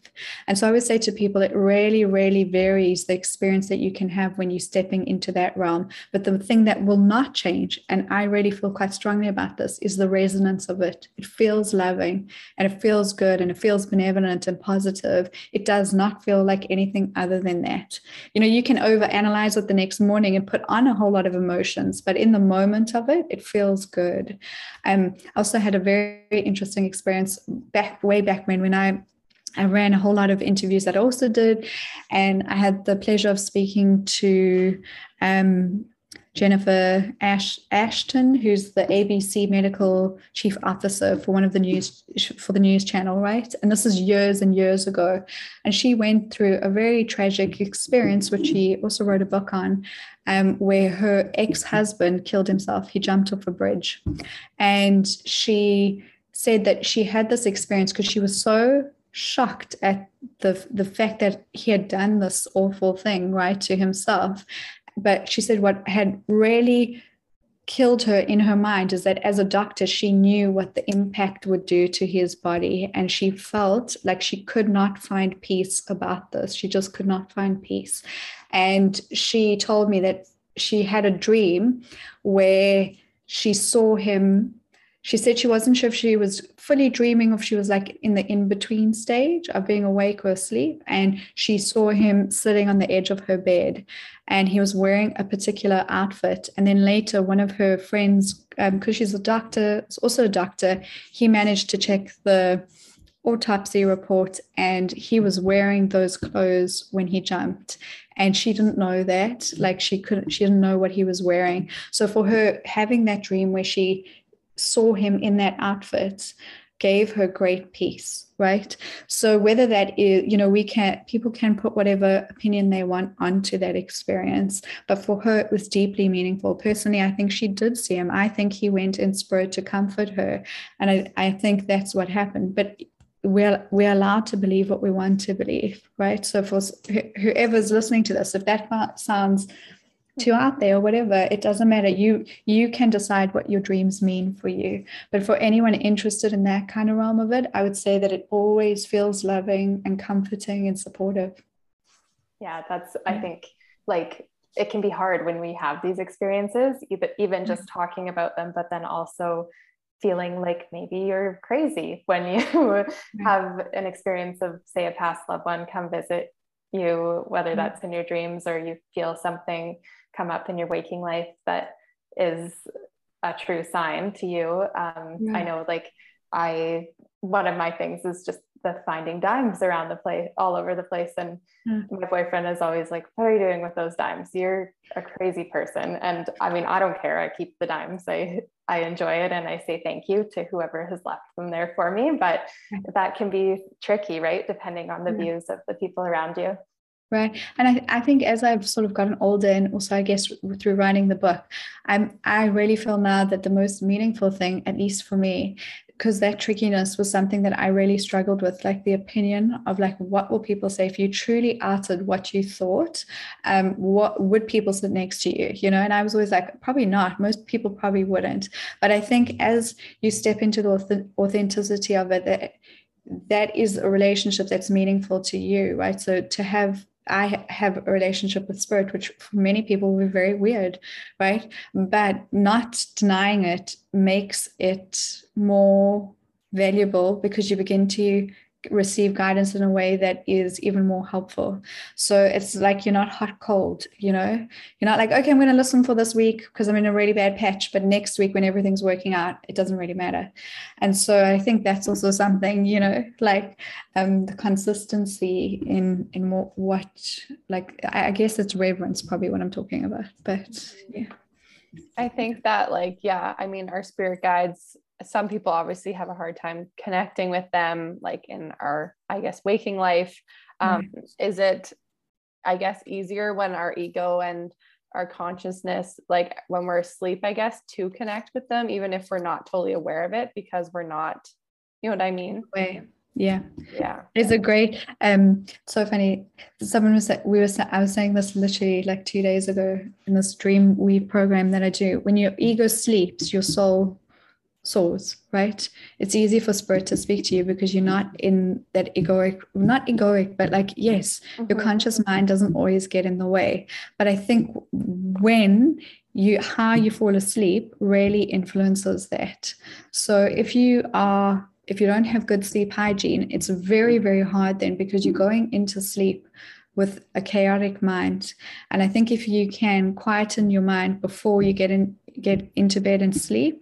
And so i would say to people it really really varies the experience that you can have when you're stepping into that realm. But the thing that will not change and i really feel quite strongly about this is the resonance of it. It feels loving and it feels good and it feels benevolent and positive. It does not feel like anything other than that. You know you can overanalyze it the next morning and put on a whole lot of emotions but in the moment of it it feels feels good. Um, I also had a very, very interesting experience back way back when when I I ran a whole lot of interviews that I also did, and I had the pleasure of speaking to um, Jennifer Ash, Ashton, who's the ABC medical chief officer for one of the news for the news channel, right? And this is years and years ago, and she went through a very tragic experience, which she also wrote a book on, um, where her ex-husband killed himself. He jumped off a bridge, and she said that she had this experience because she was so shocked at the the fact that he had done this awful thing right to himself but she said what had really killed her in her mind is that as a doctor, she knew what the impact would do to his body. And she felt like she could not find peace about this. She just could not find peace. And she told me that she had a dream where she saw him she said she wasn't sure if she was fully dreaming or if she was like in the in between stage of being awake or asleep. And she saw him sitting on the edge of her bed and he was wearing a particular outfit. And then later, one of her friends, because um, she's a doctor, also a doctor, he managed to check the autopsy report and he was wearing those clothes when he jumped and she didn't know that like she couldn't she didn't know what he was wearing so for her having that dream where she saw him in that outfit gave her great peace right? So whether that is you know we can people can put whatever opinion they want onto that experience but for her it was deeply meaningful. Personally i think she did see him. I think he went in spirit to comfort her and i, I think that's what happened. But we're we're allowed to believe what we want to believe right? So for whoever's listening to this if that sounds to out there or whatever it doesn't matter. You you can decide what your dreams mean for you. But for anyone interested in that kind of realm of it i would say that it always feels loving and comforting and supportive. Yeah that's i think like it can be hard when we have these experiences even even just talking about them but then also feeling like maybe you're crazy when you have an experience of, say, a past loved one come visit you, whether mm-hmm. that's in your dreams or you feel something come up in your waking life that is a true sign to you. Um, yeah. I know, like, I, one of my things is just the finding dimes around the place, all over the place. And mm. my boyfriend is always like, What are you doing with those dimes? You're a crazy person. And I mean, I don't care. I keep the dimes. I, I enjoy it and I say thank you to whoever has left them there for me. But that can be tricky, right? Depending on the yeah. views of the people around you. Right. And I, I think as I've sort of gotten older and also I guess through writing the book, I'm I really feel now that the most meaningful thing, at least for me, because that trickiness was something that I really struggled with, like the opinion of like what will people say if you truly uttered what you thought, um, what would people sit next to you, you know? And I was always like, probably not. Most people probably wouldn't. But I think as you step into the authenticity of it, that that is a relationship that's meaningful to you, right? So to have I have a relationship with spirit, which for many people will be very weird, right? But not denying it makes it more valuable because you begin to receive guidance in a way that is even more helpful. So it's like you're not hot cold, you know? You're not like, okay, I'm going to listen for this week because I'm in a really bad patch, but next week when everything's working out, it doesn't really matter. And so I think that's also something, you know, like um the consistency in in what, what like I, I guess it's reverence probably what I'm talking about. But yeah. I think that like yeah, I mean our spirit guides some people obviously have a hard time connecting with them like in our i guess waking life. Um, mm-hmm. is it i guess easier when our ego and our consciousness like when we're asleep i guess to connect with them even if we're not totally aware of it because we're not you know what i mean? Way. yeah. Yeah. It's a great? Um so funny someone was we were i was saying this literally like two days ago in this dream weave program that i do. When your ego sleeps your soul source, right? It's easy for spirit to speak to you because you're not in that egoic, not egoic, but like, yes, mm-hmm. your conscious mind doesn't always get in the way. But I think when you, how you fall asleep really influences that. So if you are, if you don't have good sleep hygiene, it's very, very hard then because you're going into sleep with a chaotic mind. And I think if you can quieten your mind before you get in get into bed and sleep,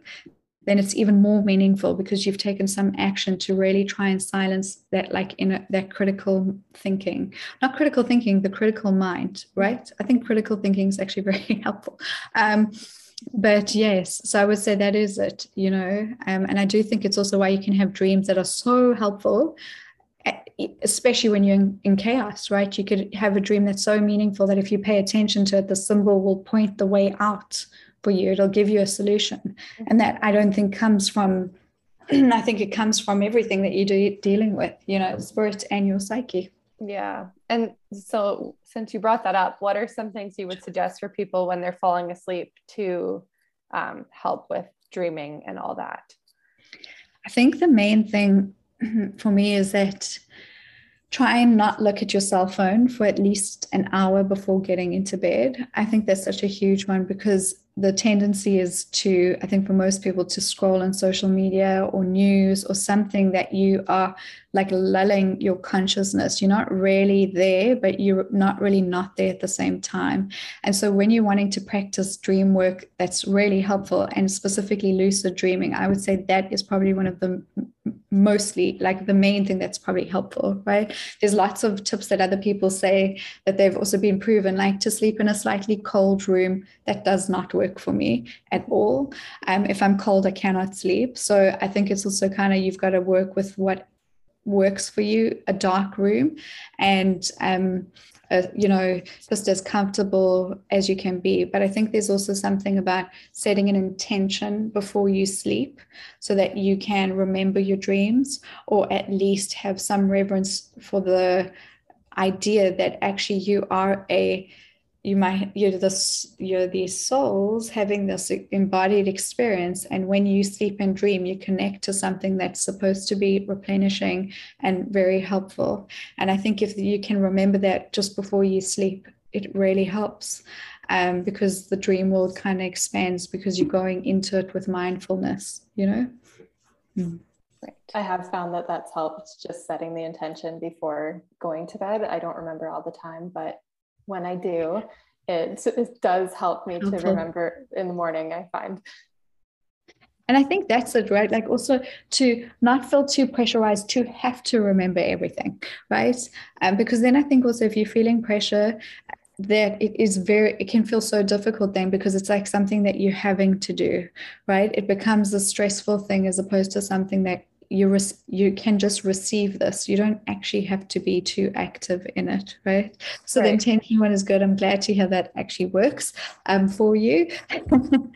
then it's even more meaningful because you've taken some action to really try and silence that like in that critical thinking. Not critical thinking the critical mind right? I think critical thinking is actually very helpful. Um, but yes so i would say that is it you know? Um, and i do think it's also why you can have dreams that are so helpful especially when you're in, in, chaos, right? You could have a dream that's so meaningful that if you pay attention to it, the symbol will point the way out for you it'll give you a solution. And that i don't think comes from i think it comes from everything that you do dealing with you know spirit and your psyche. Yeah. And so since you brought that up what are some things you would suggest for people when they're falling asleep to um, help with dreaming and all that? I think the main thing for me is that try and not look at your cell phone for at least an hour before getting into bed. I think that's such a huge one because the tendency is to, I think, for most people to scroll on social media or news or something that you are like lulling your consciousness. You're not really there, but you're not really not there at the same time. And so when you're wanting to practice dream work, that's really helpful. And specifically lucid dreaming, I would say that is probably one of the mostly like the main thing that's probably helpful, right? There's lots of tips that other people say that they've also been proven, like to sleep in a slightly cold room. That does not work for me at all. Um, if I'm cold, I cannot sleep. So I think it's also kind of you've got to work with what works for you a dark room and um, uh, you know just as comfortable as you can be. But i think there's also something about setting an intention before you sleep so that you can remember your dreams or at least have some reverence for the idea that actually you are a you might you're this you're these souls having this embodied experience and when you sleep and dream you connect to something that's supposed to be replenishing and very helpful and i think if you can remember that just before you sleep it really helps um, because the dream world kind of expands because you're going into it with mindfulness you know Mm. Right. I have found that that's helped just setting the intention before going to bed. I don't remember all the time, but when I do, it, it does help me to remember in the morning, I find. And I think that's it, right? Like also to not feel too pressurized to have to remember everything, right? Um, because then I think also if you're feeling pressure, that it is very it can feel so difficult then because it's like something that you're having to do right it becomes a stressful thing as opposed to something that you res- you can just receive this you don't actually have to be too active in it right so right. the intention one is good i'm glad to hear that actually works um, for you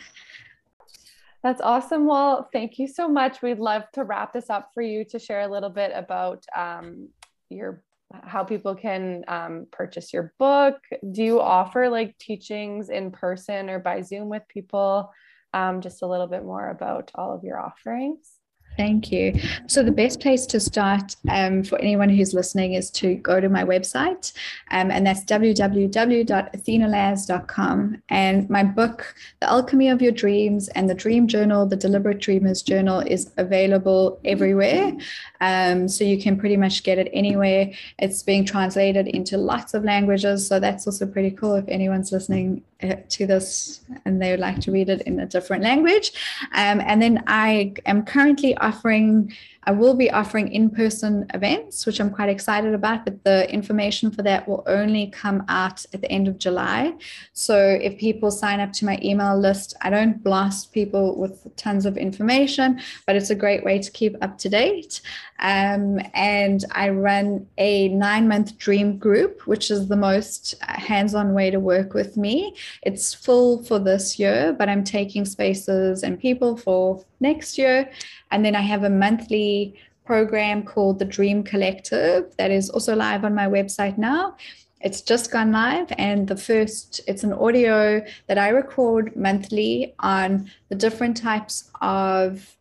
That's awesome. Well, thank you so much. We'd love to wrap this up for you to share a little bit about um, your how people can um, purchase your book. Do you offer like teachings in person or by Zoom with people? Um, just a little bit more about all of your offerings. Thank you. So, the best place to start um, for anyone who's listening is to go to my website, um, and that's www.athenalaz.com. And my book, The Alchemy of Your Dreams, and the Dream Journal, the Deliberate Dreamers Journal, is available everywhere. Um, so, you can pretty much get it anywhere. It's being translated into lots of languages. So, that's also pretty cool if anyone's listening to this and they would like to read it in a different language. Um, and then I am currently offering I will be offering in person events, which I'm quite excited about, but the information for that will only come out at the end of July. So if people sign up to my email list, I don't blast people with tons of information, but it's a great way to keep up to date. Um, and I run a nine month dream group, which is the most hands on way to work with me. It's full for this year, but I'm taking spaces and people for next year. And then I have a monthly program called the Dream Collective that is also live on my website now. It's just gone live, and the first, it's an audio that I record monthly on the different types of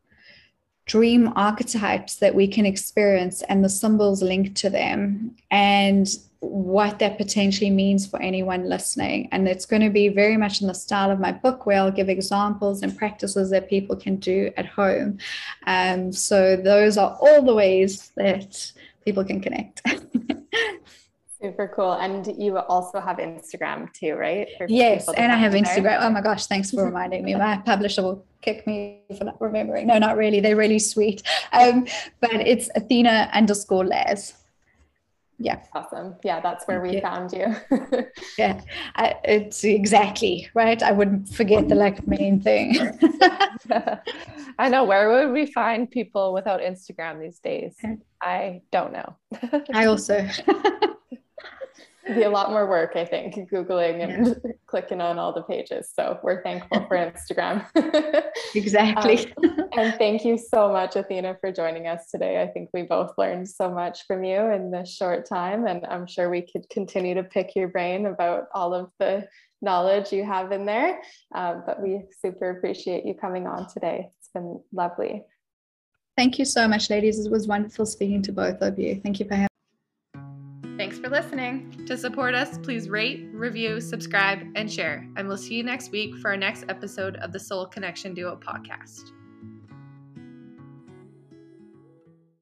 dream archetypes that we can experience and the symbols linked to them. And what that potentially means for anyone listening. And it's going to be very much in the style of my book, where I'll give examples and practices that people can do at home. Um, so those are all the ways that people can connect. Super cool. And you also have Instagram too, right? yes, and I have Instagram. Oh my gosh, thanks for reminding me. My publisher will kick me for not remembering. No, not really. They're really sweet. Um, but it's Athena underscore Laz yeah. Awesome. Yeah that's where we yeah. found you. Yeah. I, it's exactly right? I wouldn't forget the like main thing. I know where would we find people without instagram these days? I don't know. I also be a lot more work, I think, Googling and yeah. clicking on all the pages. So we're thankful for Instagram. exactly. Um, and thank you so much, Athena, for joining us today. I think we both learned so much from you in this short time. And I'm sure we could continue to pick your brain about all of the knowledge you have in there. Um, but we super appreciate you coming on today. It's been lovely. Thank you so much, ladies. It was wonderful speaking to both of you. Thank you for having Thanks for listening. To support us, please rate, review, subscribe, and share. And we'll see you next week for our next episode of the Soul Connection Duo podcast.